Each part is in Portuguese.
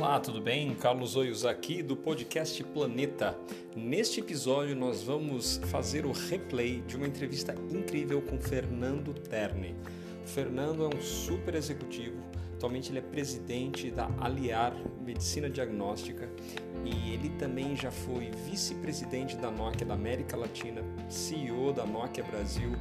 Olá, tudo bem? Carlos Oios aqui do podcast Planeta. Neste episódio nós vamos fazer o replay de uma entrevista incrível com Fernando Terni. O Fernando é um super executivo, atualmente ele é presidente da Aliar Medicina Diagnóstica e ele também já foi vice-presidente da Nokia da América Latina, CEO da Nokia Brasil,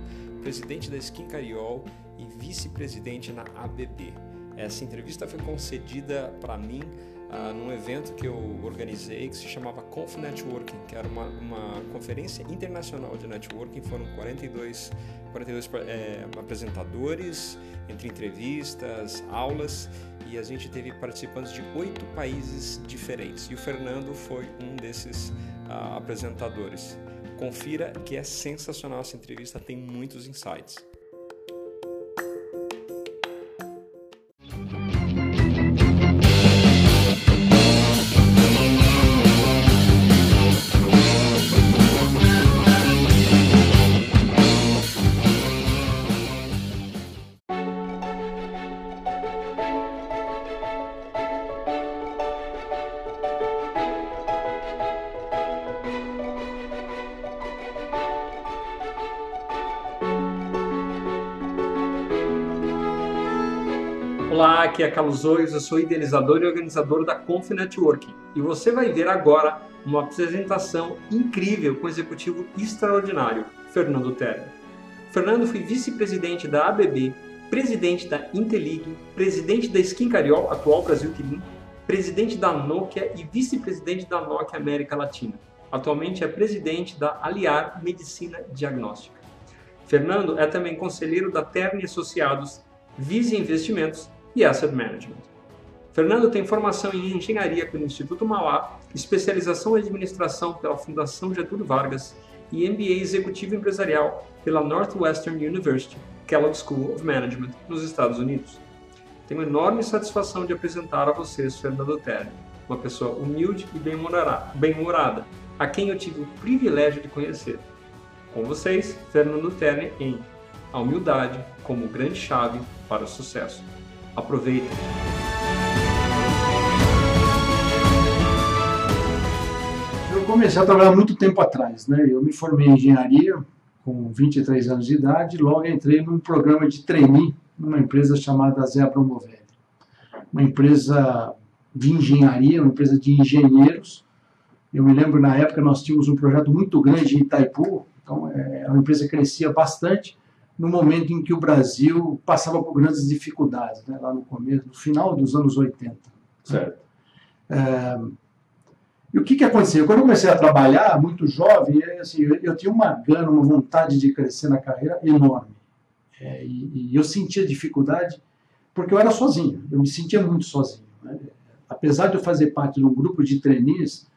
presidente da Skin Cariol e vice-presidente na ABB. Essa entrevista foi concedida para mim uh, num evento que eu organizei que se chamava Conf Networking, que era uma, uma conferência internacional de networking. Foram 42, 42 é, apresentadores, entre entrevistas, aulas, e a gente teve participantes de oito países diferentes. E o Fernando foi um desses uh, apresentadores. Confira que é sensacional essa entrevista, tem muitos insights. Aqui é Carlos Oios, eu sou idealizador e organizador da Conf Networking e você vai ver agora uma apresentação incrível com o executivo extraordinário, Fernando Terra. Fernando foi vice-presidente da ABB, presidente da Intelig, presidente da Skin Cariol, atual Brasil Quilim, presidente da Nokia e vice-presidente da Nokia América Latina. Atualmente é presidente da Aliar Medicina Diagnóstica. Fernando é também conselheiro da Terni Associados, Vise Investimentos e Asset Management. Fernando tem formação em engenharia pelo Instituto Mauá, especialização em administração pela Fundação Getúlio Vargas e MBA executivo empresarial pela Northwestern University, Kellogg School of Management, nos Estados Unidos. Tenho enorme satisfação de apresentar a vocês Fernando Terry, uma pessoa humilde e bem-humorada, a quem eu tive o privilégio de conhecer. Com vocês, Fernando Terry em A Humildade como Grande Chave para o Sucesso. Aproveitem! Eu comecei a trabalhar muito tempo atrás, né? Eu me formei em engenharia com 23 anos de idade, logo entrei num programa de trainee numa empresa chamada Zé Promovelli. Uma empresa de engenharia, uma empresa de engenheiros. Eu me lembro na época nós tínhamos um projeto muito grande em Itaipu, então é, a empresa crescia bastante no momento em que o Brasil passava por grandes dificuldades, né, lá no começo, no final dos anos 80. Certo. É, e o que, que aconteceu? Quando eu comecei a trabalhar, muito jovem, assim, eu, eu tinha uma gana, uma vontade de crescer na carreira enorme. É, e, e, eu sentia dificuldade porque eu era sozinho, eu me sentia muito sozinho. Né? Apesar de eu fazer parte de um grupo de trainees,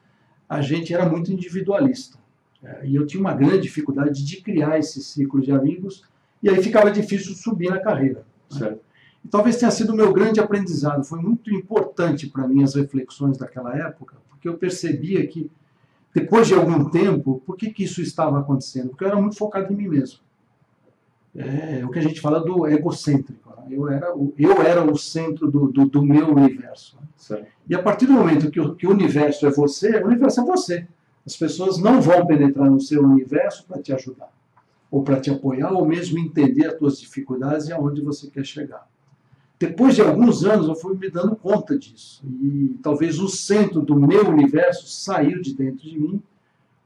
a gente era muito individualista. É, e eu tinha uma grande dificuldade de criar esse ciclo de amigos e aí ficava difícil subir na carreira. Né? E talvez tenha sido o meu grande aprendizado. Foi muito importante para mim as reflexões daquela época, porque eu percebia que, depois de algum tempo, por que, que isso estava acontecendo? Porque eu era muito focado em mim mesmo. É o que a gente fala do egocêntrico. Né? Eu, era o, eu era o centro do, do, do meu universo. Né? E a partir do momento que o, que o universo é você, o universo é você. As pessoas não vão penetrar no seu universo para te ajudar ou para te apoiar, ou mesmo entender as tuas dificuldades e aonde você quer chegar. Depois de alguns anos, eu fui me dando conta disso. E talvez o centro do meu universo saiu de dentro de mim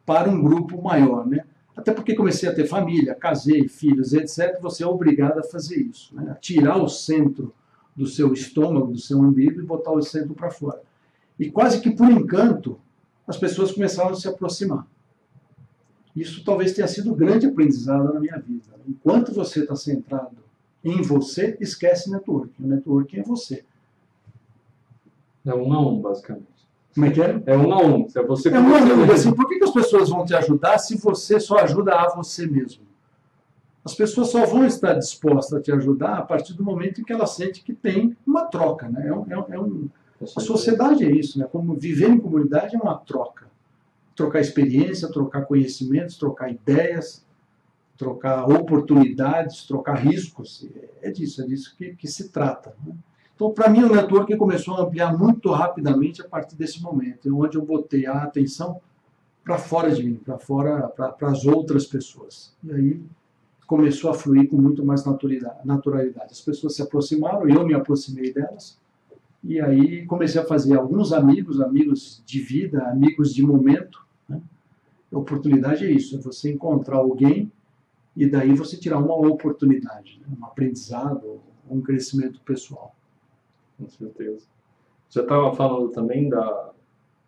para um grupo maior. Né? Até porque comecei a ter família, casei, filhos, etc. Você é obrigado a fazer isso. Né? Tirar o centro do seu estômago, do seu umbigo e botar o centro para fora. E quase que por encanto, as pessoas começaram a se aproximar. Isso talvez tenha sido um grande aprendizado na minha vida. Enquanto você está centrado em você, esquece networking. O networking é você. É um a um, basicamente. Como é que é? É um a um. É, você é um a um. Assim, por que, que as pessoas vão te ajudar se você só ajuda a você mesmo? As pessoas só vão estar dispostas a te ajudar a partir do momento em que ela sente que tem uma troca. Né? É um, é um, a sociedade é isso. Né? Como viver em comunidade é uma troca trocar experiência, trocar conhecimentos, trocar ideias, trocar oportunidades, trocar riscos. É disso, é disso que, que se trata. Né? Então, para mim, o network começou a ampliar muito rapidamente a partir desse momento, onde eu botei a atenção para fora de mim, para fora, para as outras pessoas. E aí começou a fluir com muito mais naturalidade. As pessoas se aproximaram, eu me aproximei delas, e aí comecei a fazer alguns amigos, amigos de vida, amigos de momento. A oportunidade é isso, é você encontrar alguém e daí você tirar uma oportunidade, né? um aprendizado, um crescimento pessoal. Com certeza. Você estava falando também da,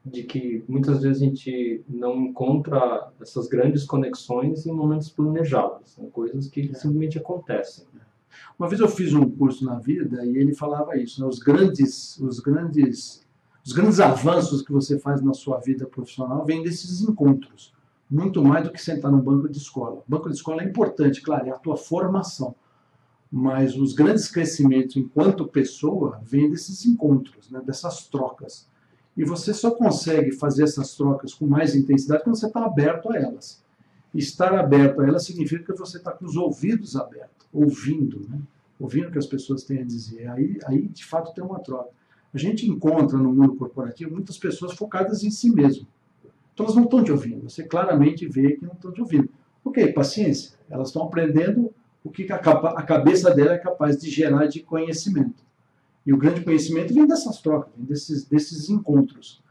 de que muitas vezes a gente não encontra essas grandes conexões em momentos planejados, né? coisas que é. simplesmente acontecem. Uma vez eu fiz um curso na vida e ele falava isso, né? os grandes, os grandes, os grandes avanços que você faz na sua vida profissional vêm desses encontros, muito mais do que sentar num banco de escola. O banco de escola é importante, claro, é a tua formação, mas os grandes crescimentos enquanto pessoa vêm desses encontros, né? dessas trocas. E você só consegue fazer essas trocas com mais intensidade quando você está aberto a elas. Estar aberto a elas significa que você está com os ouvidos abertos, ouvindo, né? ouvindo o que as pessoas têm a dizer. Aí, aí, de fato, tem uma troca. A gente encontra no mundo corporativo muitas pessoas focadas em si mesmo. Então elas não estão te ouvindo. Você claramente vê que não estão te ouvindo. Ok, paciência. Elas estão aprendendo o que a, a cabeça dela é capaz de gerar de conhecimento. E o grande conhecimento vem dessas trocas, vem desses, desses encontros.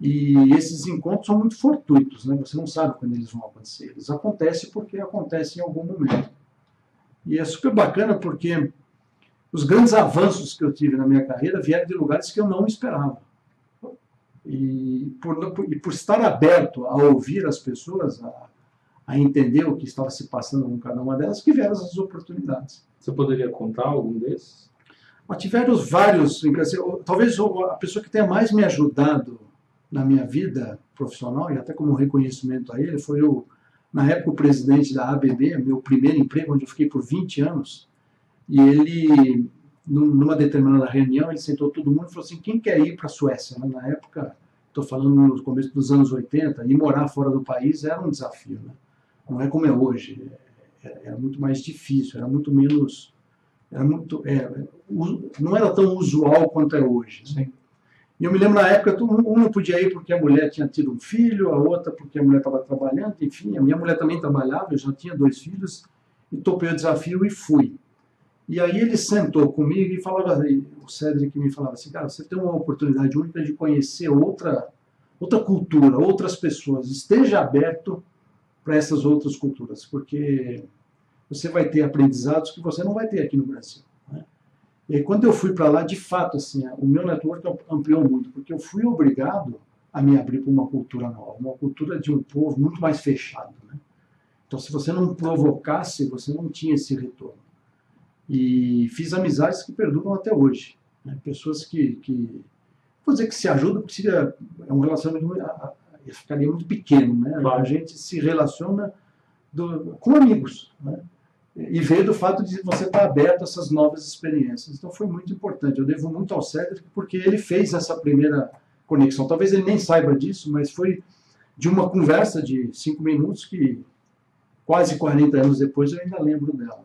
E esses encontros são muito fortuitos, né? você não sabe quando eles vão acontecer. Eles acontecem porque acontecem em algum momento. E é super bacana porque os grandes avanços que eu tive na minha carreira vieram de lugares que eu não esperava. E por, e por estar aberto a ouvir as pessoas, a, a entender o que estava se passando com cada uma delas, que vieram essas oportunidades. Você poderia contar algum desses? Mas tiveram vários, talvez a pessoa que tenha mais me ajudado na minha vida profissional, e até como reconhecimento a ele, foi o, na época, o presidente da ABB, meu primeiro emprego, onde eu fiquei por 20 anos, e ele, numa determinada reunião, ele sentou todo mundo e falou assim, quem quer ir para a Suécia? Na época, estou falando no começo dos anos 80, e morar fora do país era um desafio, né? não é como é hoje, era muito mais difícil, era muito menos era muito, é, não era tão usual quanto é hoje. Né? E eu me lembro na época, um não podia ir porque a mulher tinha tido um filho, a outra porque a mulher estava trabalhando, enfim, a minha mulher também trabalhava, eu já tinha dois filhos, e topei o desafio e fui. E aí ele sentou comigo e falava, o Cedric me falava assim, cara, você tem uma oportunidade única de conhecer outra, outra cultura, outras pessoas, esteja aberto para essas outras culturas, porque você vai ter aprendizados que você não vai ter aqui no Brasil. Né? E aí, quando eu fui para lá, de fato, assim, o meu network ampliou muito, porque eu fui obrigado a me abrir para uma cultura nova, uma cultura de um povo muito mais fechado. Né? Então, se você não provocasse, você não tinha esse retorno. E fiz amizades que perduram até hoje. Né? Pessoas que, que, vou dizer que se ajudam, porque seria, é um relacionamento, ficaria muito pequeno. Né? Claro. A gente se relaciona do, com amigos. Né? e veio do fato de você estar aberto a essas novas experiências. Então foi muito importante. Eu devo muito ao Cedric porque ele fez essa primeira conexão. Talvez ele nem saiba disso, mas foi de uma conversa de cinco minutos que quase 40 anos depois eu ainda lembro dela,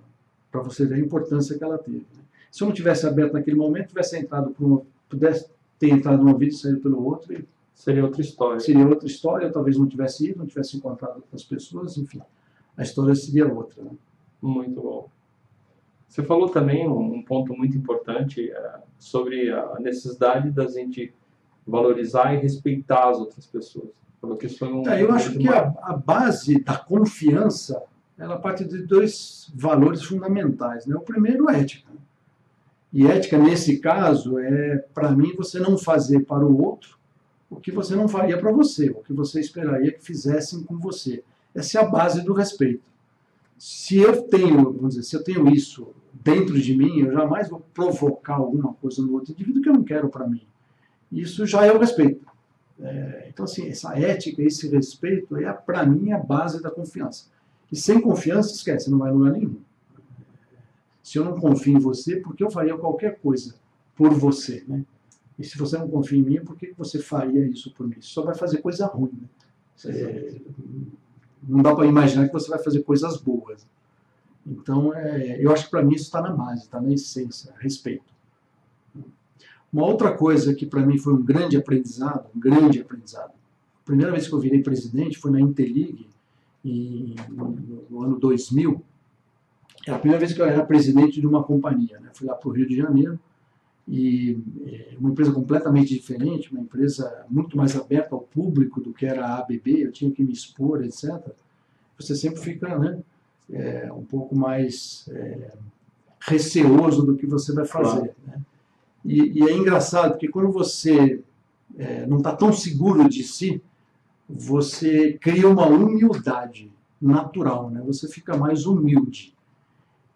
para você ver a importância que ela teve. Né? Se eu não tivesse aberto naquele momento, tivesse entrado por uma, pudesse ter entrado num vídeo e saído pelo outro, seria outra história. Seria outra história, talvez não tivesse ido, não tivesse encontrado outras pessoas, enfim, a história seria outra. Né? Muito bom. Você falou também um, ponto muito importante é, sobre a necessidade da gente valorizar e respeitar as outras pessoas. Falou que foi um. É, eu acho que a, a, base da confiança ela parte de dois valores fundamentais. Né? O primeiro ética. E ética, nesse caso, é, para mim, você não fazer para o outro o que você não faria para você, o que você esperaria que fizessem com você. Essa é a base do respeito se eu tenho, vamos dizer, se eu tenho isso dentro de mim, eu jamais vou provocar alguma coisa no outro indivíduo que eu não quero para mim. Isso já é o respeito. É, então, assim, essa ética, esse respeito é, para mim, a base da confiança. E sem confiança, esquece, não vai lugar nenhum. Se eu não confio em você, por que eu faria qualquer coisa por você? Né? E se você não confia em mim, por que você faria isso por mim? Isso só vai fazer coisa ruim. Né? É, não dá para imaginar que você vai fazer coisas boas. Então, é, eu acho que para mim isso está na base, está na essência, respeito. Uma outra coisa que para mim foi um grande aprendizado, um grande aprendizado. A primeira vez que eu virei presidente foi na Interlig, em, no, no, ano 2000. É a primeira vez que eu era presidente de uma companhia. Né? Fui lá para o Rio de Janeiro e é, uma empresa completamente diferente, uma empresa muito mais aberta ao público do que era a ABB, eu tinha que me expor, etc. Você sempre fica né, é, um pouco mais é, receoso do que você vai fazer. Claro. Né? E, e, é engraçado porque quando você é, não está tão seguro de si, você cria uma humildade natural, né? você fica mais humilde.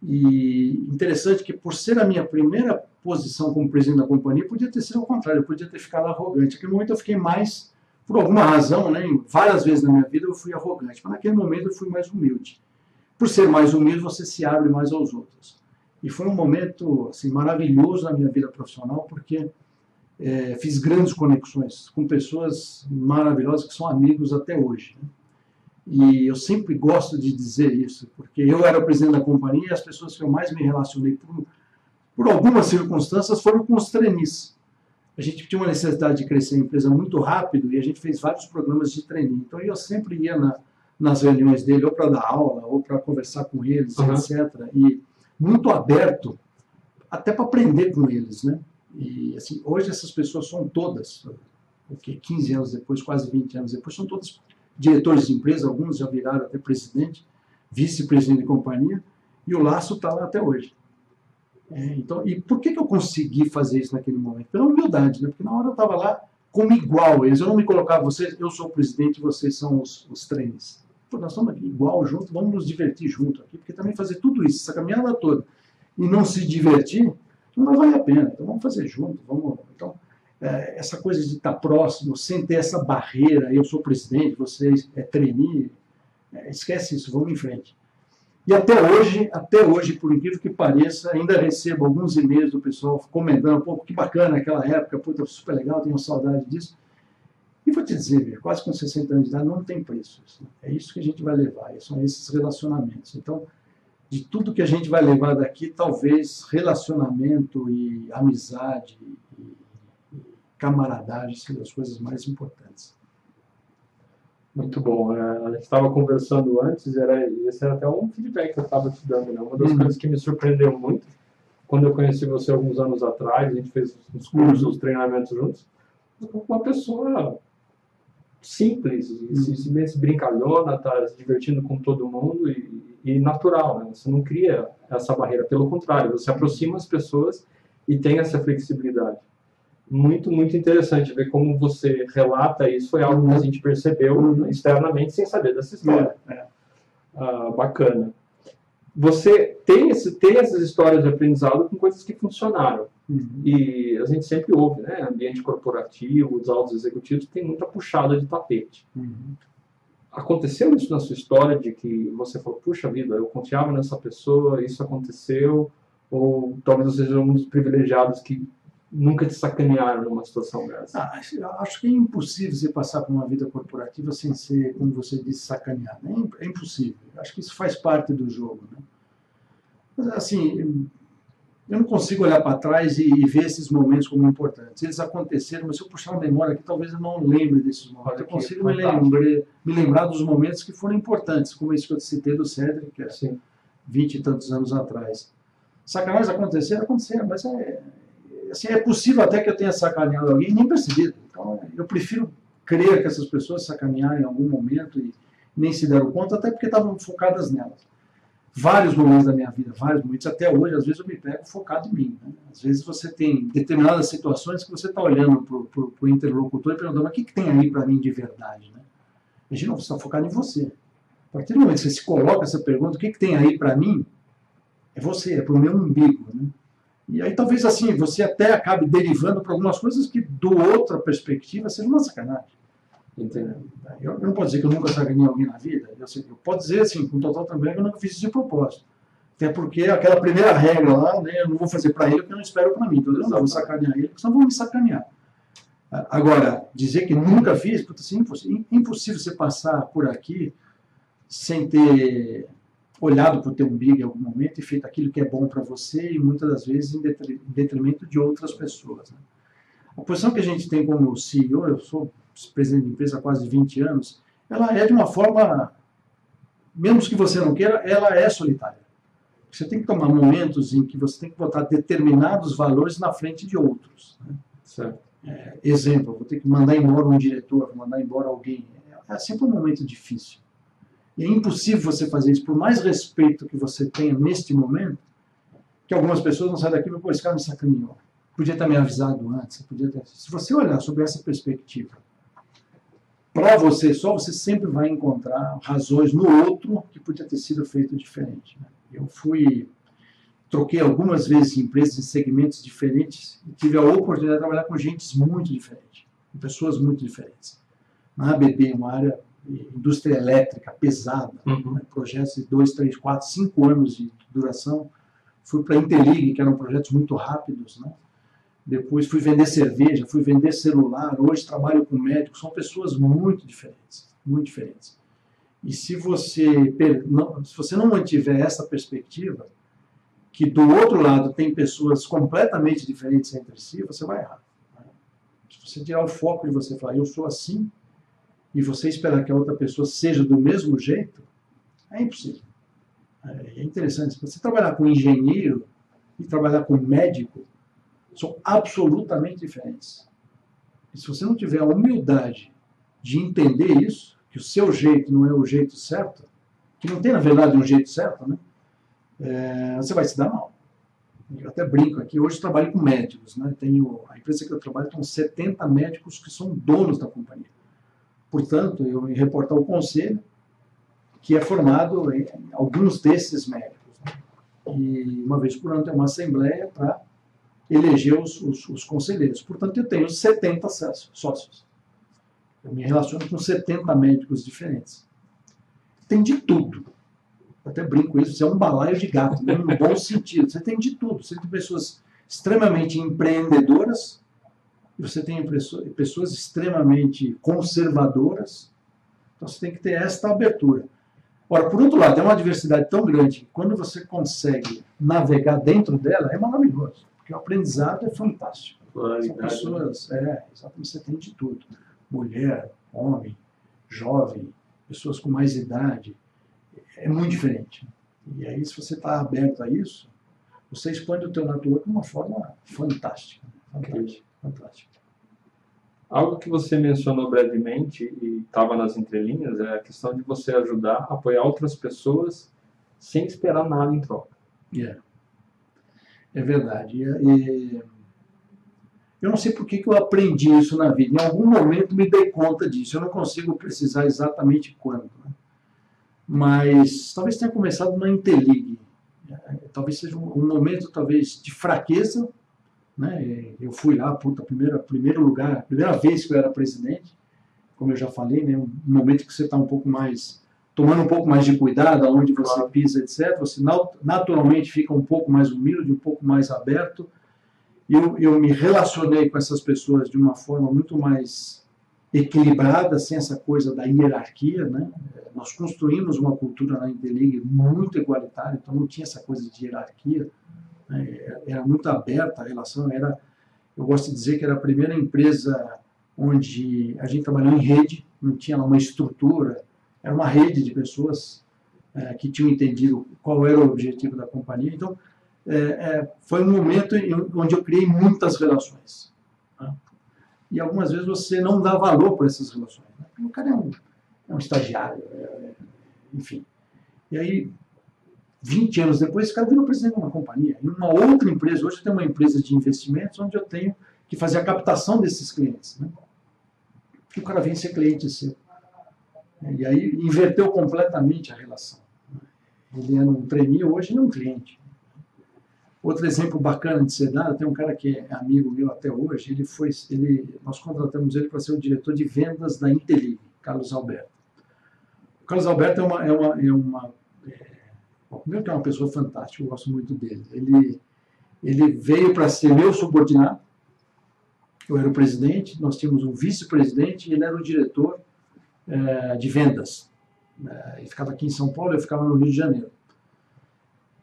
E interessante que por ser a minha primeira posição como presidente da companhia, podia ter sido ao contrário, eu podia ter ficado arrogante. Naquele momento eu fiquei mais, por alguma razão, né, várias vezes na minha vida eu fui arrogante, mas naquele momento eu fui mais humilde. Por ser mais humilde, você se abre mais aos outros. E foi um momento assim, maravilhoso na minha vida profissional, porque é, fiz grandes conexões com pessoas maravilhosas que são amigos até hoje. Né? E eu sempre gosto de dizer isso, porque eu era o presidente da companhia e as pessoas que eu mais me relacionei por, por algumas circunstâncias foram com os trainees. A gente tinha uma necessidade de crescer a empresa muito rápido e a gente fez vários programas de trainee. Então eu sempre ia na, nas reuniões dele, ou para dar aula, ou para conversar com eles, uhum. etc. E muito aberto, até para aprender com eles, né? E assim, hoje essas pessoas são todas, o que 15 anos depois, quase 20 anos depois, são todas diretores de empresa, alguns já viraram até presidente, vice-presidente de companhia, e o laço está lá até hoje. É, então, e por que, que eu consegui fazer isso naquele momento? Pela humildade, né? Porque na hora eu estava lá como igual eles, eu não me colocava, vocês, eu sou o presidente, vocês são os, os treinos pô, nós estamos aqui igual, junto, vamos nos divertir junto aqui, porque também fazer tudo isso, essa caminhada toda, e não se divertir, não vai a pena. Então vamos fazer junto, vamos. Então, é, essa coisa de estar próximo, sem ter essa barreira, eu sou presidente, vocês é trainee, é, esquece isso, vamos em frente. E até hoje, até hoje, por incrível que pareça, ainda recebo alguns e-mails do pessoal comentando, pô, que bacana aquela época, puta, super legal, tenho saudade disso. E vou te dizer, quase com 60 anos de idade não tem preço. Isso, né? É isso que a gente vai levar, são esses relacionamentos. Então, de tudo que a gente vai levar daqui, talvez relacionamento e amizade e, camaradagem sejam as coisas mais importantes. Muito bom. É, a gente estava conversando antes, era, esse era até um feedback que eu estava te dando. Né? Uma das uhum. coisas que me surpreendeu muito, quando eu conheci você alguns anos atrás, a gente fez os cursos, os treinamentos juntos, uma pessoa simples, e se, se brincalhona, tá se divertindo com todo mundo e, e, natural, né? Você não cria essa barreira, pelo contrário, você aproxima as pessoas e tem essa flexibilidade. Muito, muito interessante ver como você relata isso, foi algo que a gente percebeu externamente sem saber dessa história. É, é. Ah, bacana. Você tem, esse, tem essas histórias de aprendizado com coisas que funcionaram. Uhum. E a gente sempre ouve, né? Ambiente corporativo, os altos executivos tem muita puxada de tapete. Uhum. Aconteceu isso na sua história de que você falou, puxa vida, eu confiava nessa pessoa, isso aconteceu, ou talvez você seja um dos privilegiados que nunca te sacanearam numa situação dessa? Ah, acho que é impossível você passar por uma vida corporativa sem ser, como você disse, sacaneado. É, é impossível. Acho que isso faz parte do jogo. Né? Mas, assim, eu não consigo olhar para trás e, e, ver esses momentos como importantes. Eles aconteceram, mas se eu puxar a memória aqui, talvez eu não lembre desses momentos. eu consigo me, lembre, me, lembrar dos momentos que foram importantes, como esse que eu citei do Cedric, que é assim, 20 e tantos anos atrás. Sacanagem aconteceram, aconteceram, mas é, assim, é possível até que eu tenha sacaneado alguém e nem percebido. Então, eu prefiro crer que essas pessoas sacanearam em algum momento e nem se deram conta, até porque estavam focadas nelas vários momentos da minha vida, vários momentos, até hoje, às vezes eu me pego focado em mim. Né? Às vezes você tem determinadas situações que você está olhando para o interlocutor e perguntando, o que, que tem aí para mim de verdade? Né? Imagina, você está focado em você. A partir do momento que você se coloca essa pergunta, o que, que tem aí para mim? É você, é para o meu umbigo. Né? E aí talvez assim, você até acabe derivando para algumas coisas que, do outra perspectiva, seja uma sacanagem. Entendeu? Eu, eu, não posso dizer que eu nunca sacaneei alguém na vida. Eu, eu posso dizer, assim, com total também que eu nunca fiz isso de propósito. Até porque aquela primeira regra lá, né, eu não vou fazer para ele o que eu não espero para mim. Então eu não vou sacanear ele, porque senão vão me sacanear. Agora, dizer que nunca fiz, puta, assim, impossível você passar por aqui sem ter olhado para o teu umbigo em algum momento e feito aquilo que é bom para você e muitas das vezes em detrimento de outras pessoas. Né? A posição que a gente tem como CEO, eu sou presidente de empresa há quase 20 anos, ela é de uma forma, mesmo que você não queira, ela é solitária. Você tem que tomar momentos em que você tem que botar determinados valores na frente de outros. Né? Certo. É, exemplo, vou ter que mandar embora um diretor, mandar embora alguém. É sempre um momento difícil. E é impossível você fazer isso, por mais respeito que você tenha neste momento, que algumas pessoas não saem daqui e pô, esse cara me sacaneou. Podia ter me avisado antes. Podia ter... Se você olhar sobre essa perspectiva, para você só, você sempre vai encontrar razões no outro que podia ter sido feito diferente. Né? Eu fui, troquei algumas vezes empresas em segmentos diferentes e tive a oportunidade de trabalhar com gente muito diferente, com pessoas muito diferentes. Na ABB, uma área indústria elétrica pesada, uhum. né? projetos de 2, 3, 4, 5 anos de duração. Fui para a Interlig, que eram projetos muito rápidos. Né? Depois fui vender cerveja, fui vender celular. Hoje trabalho com médicos. São pessoas muito diferentes, muito diferentes. E se você não, se você não mantiver essa perspectiva, que do outro lado tem pessoas completamente diferentes entre si, você vai errar. Né? Se você tirar o foco de você falar, eu sou assim, e você esperar que a outra pessoa seja do mesmo jeito, é impossível. É interessante. Se você trabalhar com engenheiro e trabalhar com médico, são absolutamente diferentes. E se você não tiver a humildade de entender isso, que o seu jeito não é o jeito certo, que não tem, na verdade, um jeito certo, né? É, você vai se dar mal. Eu até brinco aqui, hoje trabalho com médicos, né? Tenho, a empresa que eu trabalho tem 70 médicos que são donos da companhia. Portanto, eu reporto ao conselho, que é formado em alguns desses médicos. Né? E uma vez por ano tem uma assembleia para eleger os, os, os, conselheiros. Portanto, eu tenho 70 sócios. Eu me relaciono com 70 médicos diferentes. Tem de tudo. Até brinco isso, você é um balaio de gato, né? no bom sentido. Você tem de tudo. Você tem pessoas extremamente empreendedoras, você tem pessoas extremamente conservadoras, então você tem que ter esta abertura. Ora, por outro lado, é uma diversidade tão grande que quando você consegue navegar dentro dela, é maravilhoso, porque o aprendizado é fantástico. São pessoas, é, exatamente, você tem de tudo. Mulher, homem, jovem, pessoas com mais idade, é muito diferente. E aí, se você está aberto a isso, você expande o teu network de uma forma fantástica. fantástica. Fantástico. Algo que você mencionou brevemente e estava nas entrelinhas é a questão de você ajudar, apoiar outras pessoas sem esperar nada em troca. Yeah. É verdade. E, eu não sei por que, que eu aprendi isso na vida. Em algum momento me dei conta disso. Eu não consigo precisar exatamente quando. Né? Mas talvez tenha começado na Intelig. Talvez seja um, momento talvez de fraqueza né? Eu fui lá, puta, primeiro, primeiro lugar, primeira vez que eu era presidente, como eu já falei, né? um momento que você está um pouco mais, tomando um pouco mais de cuidado aonde você pisa, etc. Você naturalmente fica um pouco mais humilde, um pouco mais aberto. Eu, eu me relacionei com essas pessoas de uma forma muito mais equilibrada, sem essa coisa da hierarquia, né? Nós construímos uma cultura na Interliga muito igualitária, então não tinha essa coisa de hierarquia. Né? Era muito aberta a relação, era, eu gosto de dizer que era a primeira empresa onde a gente trabalhou em rede, não tinha uma estrutura, era uma rede de pessoas é, que tinham entendido qual era o objetivo da companhia. Então, é, é, foi um momento onde eu criei muitas relações. Né? E algumas vezes você não dá valor para essas relações. Né? O cara é um, é um estagiário, é, enfim. E aí 20 anos depois, esse cara virou presidente de uma companhia. Em uma outra empresa, hoje eu tenho uma empresa de investimentos onde eu tenho que fazer a captação desses clientes. Né? o cara vem ser cliente seu. E aí inverteu completamente a relação. Ele era um trainee, hoje é um cliente. Outro exemplo bacana de ser dado, tem um cara que é amigo meu até hoje, ele foi, ele, nós contratamos ele para ser o diretor de vendas da Intelig, Carlos Alberto. O Carlos Alberto é uma, é uma, é uma Bom, primeiro que é uma pessoa fantástica, eu gosto muito dele. Ele, ele veio para ser meu subordinado, eu era o presidente, nós tínhamos um vice-presidente e ele era o diretor é, de vendas. É, ele ficava aqui em São Paulo, eu ficava no Rio de Janeiro.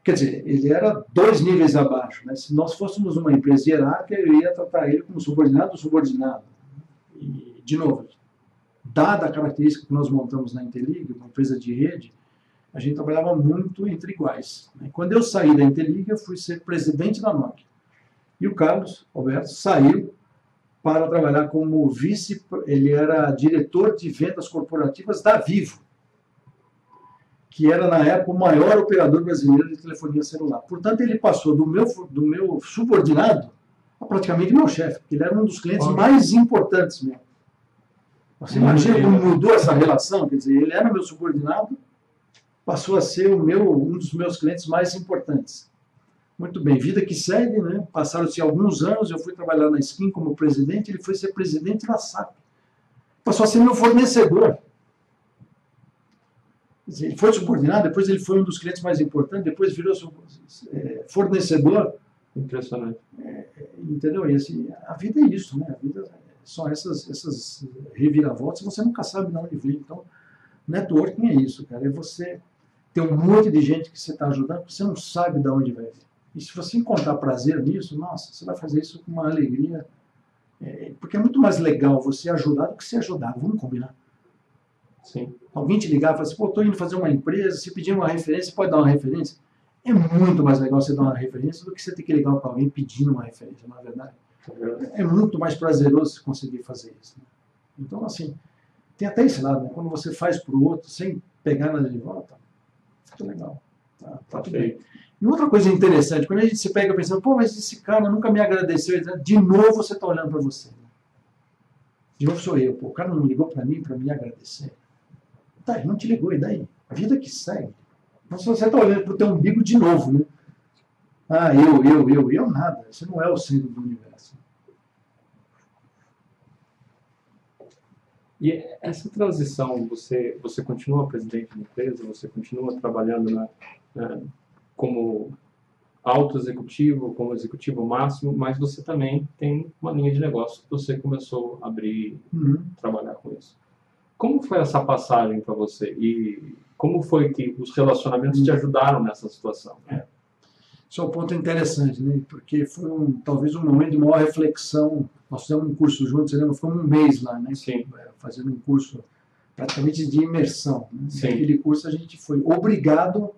Quer dizer, ele era dois níveis abaixo. Né? Se nós fôssemos uma empresa hierárquica, eu ia tratar ele como subordinado ou subordinado. E, de novo, dada a característica que nós montamos na Intelig, uma empresa de rede, a gente trabalhava muito entre iguais. Né? Quando eu saí da Intelig, eu fui ser presidente da Nokia. E o Carlos Alberto saiu para trabalhar como vice, ele era diretor de vendas corporativas da Vivo, que era na época o maior operador brasileiro de telefonia celular. Portanto, ele passou do meu, do meu subordinado a praticamente meu chefe, porque ele era um dos clientes mais importantes mesmo. Você imagina como mudou essa relação? Quer dizer, ele era meu subordinado, passou a ser o meu, um dos meus clientes mais importantes. Muito bem, vida que segue, né? Passaram-se alguns anos, eu fui trabalhar na Skin como presidente, ele foi ser presidente da SAP. Passou a ser meu fornecedor. Ele foi subordinado, depois ele foi um dos clientes mais importantes, depois virou é, fornecedor. Impressionante. É, entendeu? E assim, a vida é isso, né? A vida são essas, essas reviravoltas, você nunca sabe de onde vem. Então, networking é isso, cara. É você ter um monte de gente que você está ajudando, você não sabe de onde vai vir. E se você encontrar prazer nisso, nossa, você vai fazer isso com uma alegria. É, porque é muito mais legal você ajudar do que ser ajudado. Vamos combinar. Sim. Alguém te ligar e falar assim, pô, estou indo fazer uma empresa, se pedir uma referência, pode dar uma referência. É muito mais legal você dar uma referência do que você ter que ligar para alguém pedindo uma referência, não é verdade? É muito mais prazeroso você conseguir fazer isso. Né? Então, assim, tem até esse lado, né? quando você faz para o outro sem pegar nada de volta, fica legal. Tá, tá tudo bem. E outra coisa interessante, quando a gente se pega pensando, pô, mas esse cara nunca me agradeceu, de novo você está olhando para você. De novo sou eu, pô, o cara não ligou para mim para me agradecer. Tá, ele não te ligou, e daí? A vida que segue. Então você está olhando para o teu umbigo de novo, né? Ah, eu, eu, eu, eu nada. Você não é o centro do universo. E essa transição, você, você continua presidente da empresa, você continua trabalhando na como alto executivo, como executivo máximo, mas você também tem uma linha de negócio que você começou a abrir, uhum. trabalhar com isso. Como foi essa passagem para você e como foi que os relacionamentos te ajudaram nessa situação? É. Isso é um ponto interessante, né? Porque foi um, talvez um momento de maior reflexão. Nós fizemos um curso juntos, lembra? Ficamos um mês lá, né? Sim. É, fazendo um curso praticamente de imersão. Né? Naquele curso a gente foi obrigado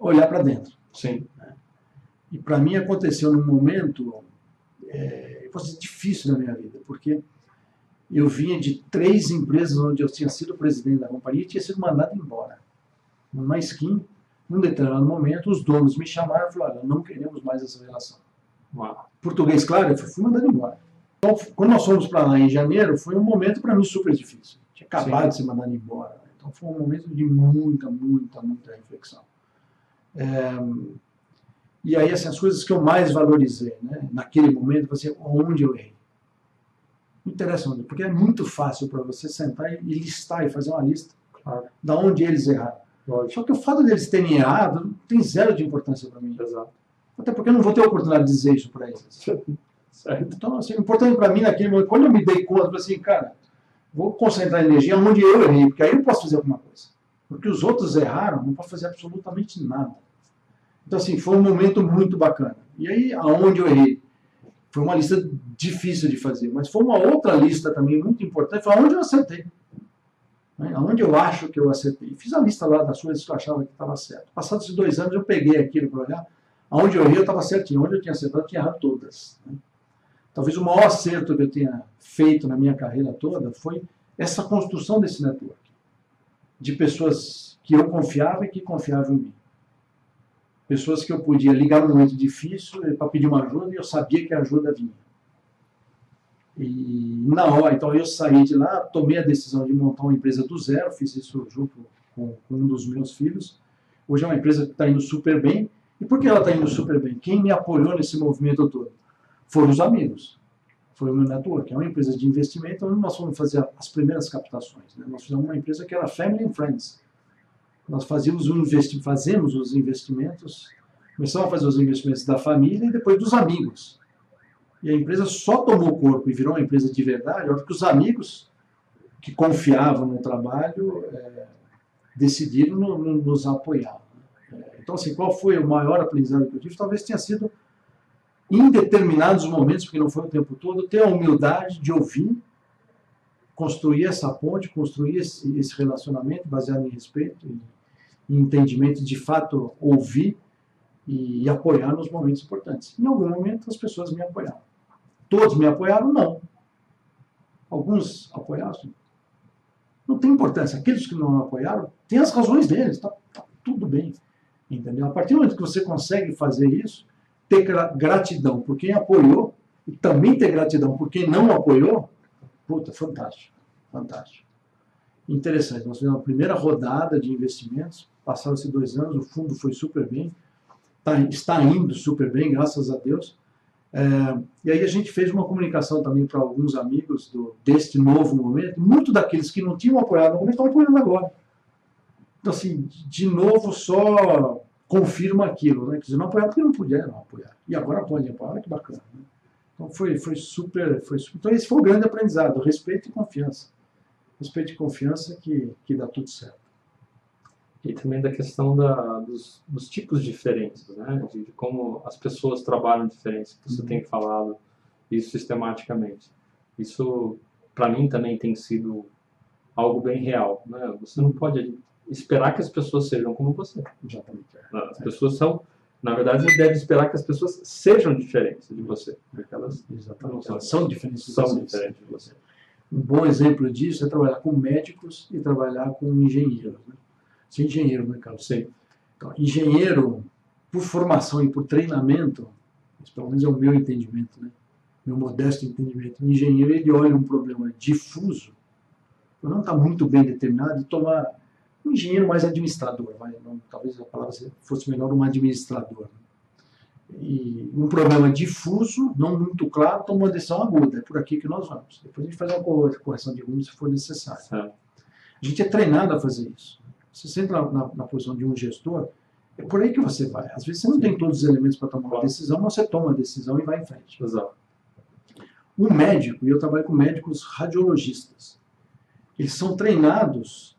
olhar para dentro. Sim. E para mim aconteceu num momento é, fosse difícil na minha vida, porque eu vinha de três empresas onde eu tinha sido presidente da companhia e tinha sido mandado embora. Numa skin, num determinado momento, os donos me chamaram e falaram: não queremos mais essa relação. Uau. Português, claro, eu fui mandado embora. Então, quando nós fomos para lá em janeiro, foi um momento para mim super difícil. Tinha acabado Sim. de ser mandado embora. Então, foi um momento de muita, muita, muita reflexão. É, e aí, assim, as coisas que eu mais valorizei, né, naquele momento, você, onde eu errei. Não interessa onde, porque é muito fácil para você sentar e listar e fazer uma lista claro. da onde eles erraram. Lógico. Só que o fato deles terem errado tem zero de importância para mim. Exato. Até porque eu não vou ter a oportunidade de dizer isso para eles. Certo. Então, assim, o importante para mim naquele momento, quando eu me dei conta, eu falei assim, cara, vou concentrar energia onde eu errei, porque aí eu posso fazer alguma coisa. Porque os outros erraram, não posso fazer absolutamente nada. Então, assim, foi um momento muito bacana. E aí, aonde eu errei? Foi uma lista difícil de fazer, mas foi uma outra lista também muito importante, foi aonde eu acertei. Né? Aonde eu acho que eu acertei. Fiz a lista lá das coisas que eu achava que estava certo. Passados esses dois anos, eu peguei aquilo para olhar. Aonde eu errei, eu estava certinho. Onde eu tinha acertado, eu tinha errado todas. Né? Talvez o maior acerto que eu tenha feito na minha carreira toda foi essa construção desse network. De pessoas que eu confiava e que confiavam em mim pessoas que eu podia ligar num momento difícil para pedir uma ajuda e eu sabia que a ajuda vinha. E na hora, então eu saí de lá, tomei a decisão de montar uma empresa do zero, fiz isso junto com, com um dos meus filhos. Hoje é uma empresa que está indo super bem. E por que ela está indo super bem? Quem me apoiou nesse movimento todo? Foram os amigos. Foi o meu network. É uma empresa de investimento onde nós fomos fazer as primeiras captações. Né? Nós fizemos uma empresa que era Family and Friends nós fazíamos um investi fazemos os investimentos, começamos a fazer os investimentos da família e depois dos amigos. E a empresa só tomou corpo e virou uma empresa de verdade, a hora que os amigos que confiavam no trabalho é, decidiram no, no, nos apoiar. É, então, Então, assim, qual foi o maior aprendizado que eu tive? Talvez tenha sido, em determinados momentos, porque não foi o tempo todo, ter a humildade de ouvir, construir essa ponte, construir esse, esse relacionamento baseado em respeito e entendimento, de fato, ouvir e, e apoiar nos momentos importantes. Em algum momento, as pessoas me apoiaram. Todos me apoiaram? Não. Alguns apoiaram? Não tem importância. Aqueles que não apoiaram, têm as razões deles, está tá tudo bem. Entendeu? A partir do momento que você consegue fazer isso, ter gratidão por quem apoiou e também ter gratidão por quem não apoiou, puta, fantástico, fantástico. Interessante, nós fizemos a primeira rodada de investimentos, passaram-se dois anos, o fundo foi super bem, tá, está indo super bem, graças a Deus. É, e aí a gente fez uma comunicação também para alguns amigos do, deste novo momento, muito daqueles que não tinham apoiado no momento estão apoiando agora. Então, assim, de novo, só confirma aquilo, né? Quer dizer, não apoiar porque não puderam apoiar. E agora podem apoiar, olha que bacana. Né? Então, foi, foi, super, foi super. Então, esse foi o grande aprendizado: respeito e confiança. Respeito e confiança que, que dá tudo certo. E também da questão da, dos, dos tipos diferentes, né? De, de, como as pessoas trabalham diferentes, que você uhum. tem falado isso sistematicamente. Isso, para mim, também tem sido algo bem real. Né? Você não pode esperar que as pessoas sejam como você. Exatamente. É. As pessoas são, na verdade, você deve esperar que as pessoas sejam diferentes de você, porque elas Exatamente. São, são diferentes de são você. diferentes de você. Um bom exemplo disso é trabalhar com médicos e trabalhar com engenheiros. Né? Ser engenheiro, né, Carlos? Sim. Então, engenheiro, por formação e por treinamento, pelo menos é o meu entendimento, né? meu modesto entendimento, o engenheiro ele olha um problema difuso, não está muito bem determinado, e tomar um engenheiro mais administrador, vai, não, talvez a palavra fosse melhor um administrador. Né? E um problema difuso, não muito claro, toma uma decisão aguda, é por aqui que nós vamos. Depois a gente faz uma correção de rumo se for necessário. A gente é treinado a fazer isso. Você sempre na, na, na, posição de um gestor, é por aí que você vai. Às vezes você não Sim. tem todos os elementos para tomar uma decisão, mas você toma a decisão e vai em frente. Exato. Um médico, e eu trabalho com médicos radiologistas, eles são treinados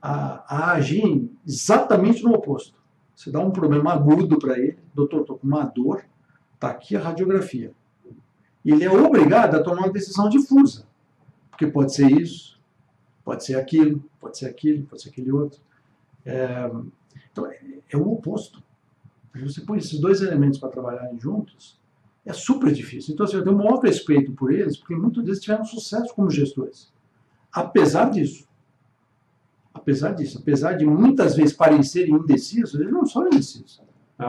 a, a agir exatamente no oposto. Você dá um problema agudo para ele, doutor, estou com uma dor, está aqui a radiografia. Ele é obrigado a tomar uma decisão difusa, porque pode ser isso, pode ser aquilo, pode ser aquilo, pode ser aquele outro. É, então, é, é o oposto. Você põe esses dois elementos para trabalharem juntos, é super difícil. Então, assim, eu tenho o maior respeito por eles, porque muitos deles tiveram sucesso como gestores. Apesar disso, apesar disso, apesar de muitas vezes parecerem indecisos, eles não são indecisos.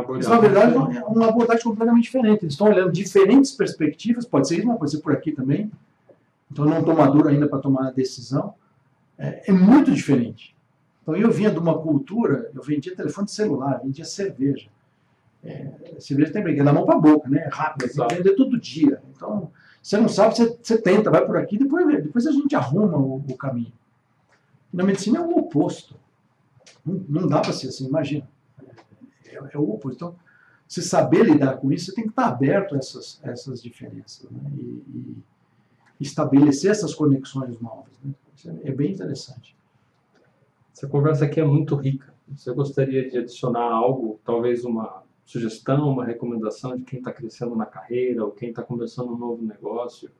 Eles, na verdade, é uma abordagem completamente diferente. Eles estão olhando diferentes perspectivas, pode ser isso, mas pode ser por aqui também. Então, não estou maduro ainda para tomar a decisão. É, é, muito diferente. Então, eu vinha de uma cultura, eu vendia telefone celular, vendia cerveja. É, cerveja tem brinquedo da mão para a boca, né? Rápido, tem que vender todo dia. Então, você não sabe, você, você tenta, vai por aqui, depois, depois a gente arruma o, o caminho. Na medicina é o oposto. Não, não dá para ser assim, imagina. É, é, o oposto. Então, se saber lidar com isso, você tem que estar aberto a essas, a essas diferenças né? e, e, estabelecer essas conexões novas. Né? É, é bem interessante. Essa conversa aqui é muito rica. Você gostaria de adicionar algo, talvez uma sugestão, uma recomendação de quem está crescendo na carreira ou quem está começando um novo negócio?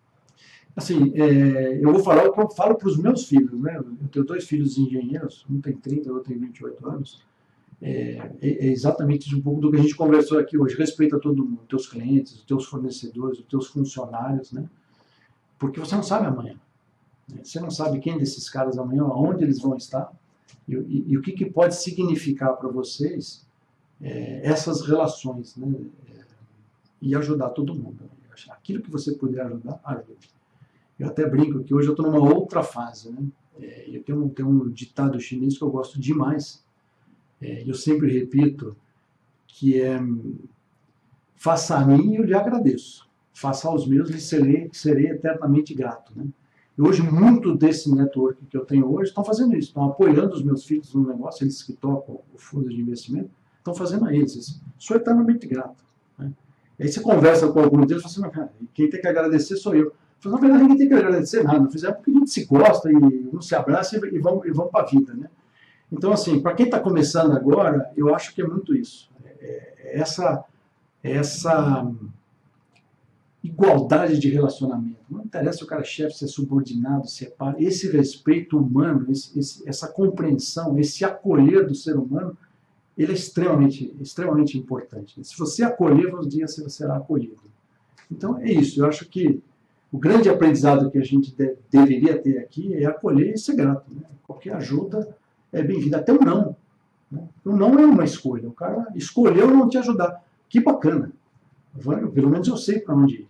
Assim, é, eu vou falar o que eu falo para os meus filhos, né? Eu tenho dois filhos engenheiros, um tem 30, outro tem 28 anos. É, é, é exatamente um pouco do que a gente conversou aqui hoje. Respeita todo mundo, teus clientes, os teus fornecedores, os teus funcionários, né? Porque você não sabe amanhã. Né? Você não sabe quem desses caras amanhã, aonde eles vão estar e, e, e o que, que pode significar para vocês é, essas relações, né? É, e ajudar todo mundo. Né? Aquilo que você puder ajudar, ajude. Eu até brinco que hoje eu estou numa outra fase. Né? É, eu tenho, tenho um ditado chinês que eu gosto demais. É, eu sempre repito que é faça a mim e eu lhe agradeço. Faça aos meus e serei, serei eternamente grato. Né? E hoje, muito desse network que eu tenho hoje estão fazendo isso, estão apoiando os meus filhos no negócio, eles que tocam o fundo de investimento, estão fazendo a eles. Sou eternamente grato. Né? Aí você conversa com algum deles e fala assim, quem tem que agradecer sou eu. Falei, na verdade, ninguém tem que agradecer nada. Fizemos porque a gente se gosta e um se abraça e vamos, e vamos para a vida. Né? Então, assim, para quem está começando agora, eu acho que é muito isso. É, é essa, essa igualdade de relacionamento. Não interessa se o cara é chefe, se é subordinado, se é par. Esse respeito humano, esse, esse, essa compreensão, esse acolher do ser humano, ele é extremamente, extremamente importante. Se você acolher, um dia você será acolhido. Então é isso. Eu acho que o grande aprendizado que a gente de, deveria ter aqui é acolher e ser grato. Né? Qualquer ajuda é bem-vinda, até o não. Né? O não é uma escolha. O cara escolheu não te ajudar. Que bacana. Pelo menos eu sei para onde ir.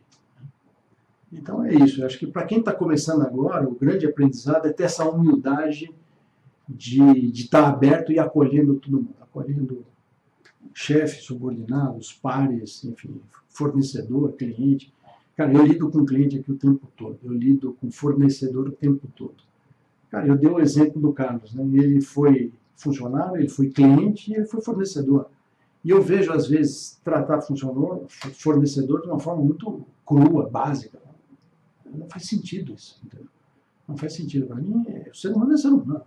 Então é isso. Eu acho que para quem está começando agora, o grande aprendizado é ter essa humildade de estar tá aberto e acolhendo todo mundo, acolhendo chefe, subordinados, pares, enfim, fornecedor, cliente. Cara, eu lido com cliente aqui o tempo todo, eu lido com fornecedor o tempo todo. Cara, eu dei o exemplo do Carlos, né? Ele foi funcionário, ele foi cliente e ele foi fornecedor. E eu vejo, às vezes, tratar fornecedor de uma forma muito crua, básica. Não faz sentido isso. Entendeu? Não faz sentido. Para mim, é, o ser humano é ser humano.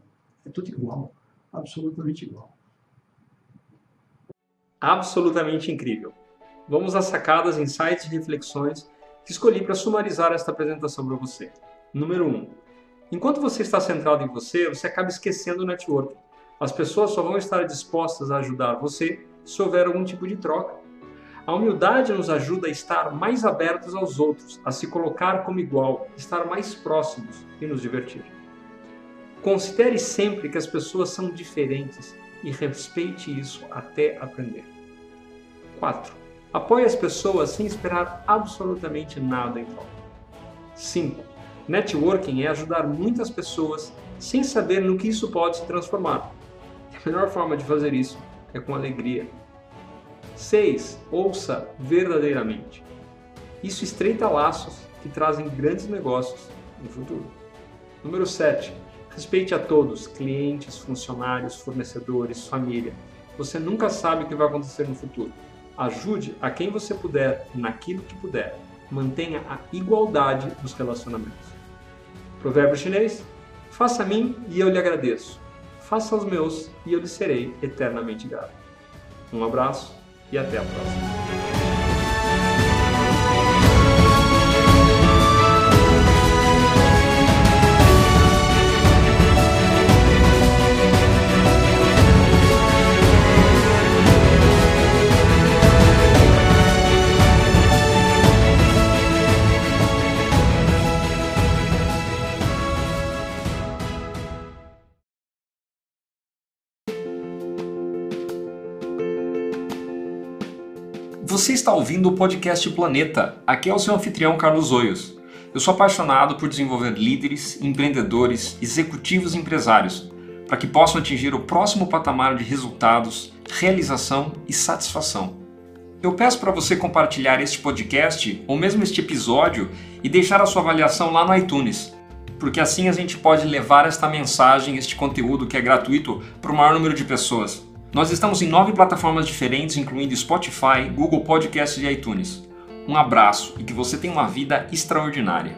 É tudo igual. Absolutamente igual. Absolutamente incrível. Vamos às sacadas, insights e reflexões que escolhi para sumarizar esta apresentação para você. Número 1. Um, enquanto você está centrado em você, você acaba esquecendo o networking. As pessoas só vão estar dispostas a ajudar você se houver algum tipo de troca. A humildade nos ajuda a estar mais abertos aos outros, a se colocar como igual, estar mais próximos e nos divertir. Considere sempre que as pessoas são diferentes e respeite isso até aprender. 4. Apoie as pessoas sem esperar absolutamente nada em troca. 5. Networking é ajudar muitas pessoas sem saber no que isso pode se transformar. A melhor forma de fazer isso é com alegria 6. Ouça verdadeiramente. Isso estreita laços que trazem grandes negócios no futuro. Número 7. Respeite a todos, clientes, funcionários, fornecedores, família. Você nunca sabe o que vai acontecer no futuro. Ajude a quem você puder, naquilo que puder. Mantenha a igualdade dos relacionamentos. Provérbio chinês: Faça a mim e eu lhe agradeço. Faça aos meus e eu lhe serei eternamente grato. Um abraço e até a próxima. Você está ouvindo o podcast Planeta. Aqui é o seu anfitrião Carlos Oios. Eu sou apaixonado por desenvolver líderes, empreendedores, executivos e empresários para que possam atingir o próximo patamar de resultados, realização e satisfação. Eu peço para você compartilhar este podcast ou mesmo este episódio e deixar a sua avaliação lá no iTunes, porque assim a gente pode levar esta mensagem, este conteúdo que é gratuito para o maior número de pessoas. Nós estamos em nove plataformas diferentes, incluindo Spotify, Google Podcasts e iTunes. Um abraço e que você tenha uma vida extraordinária.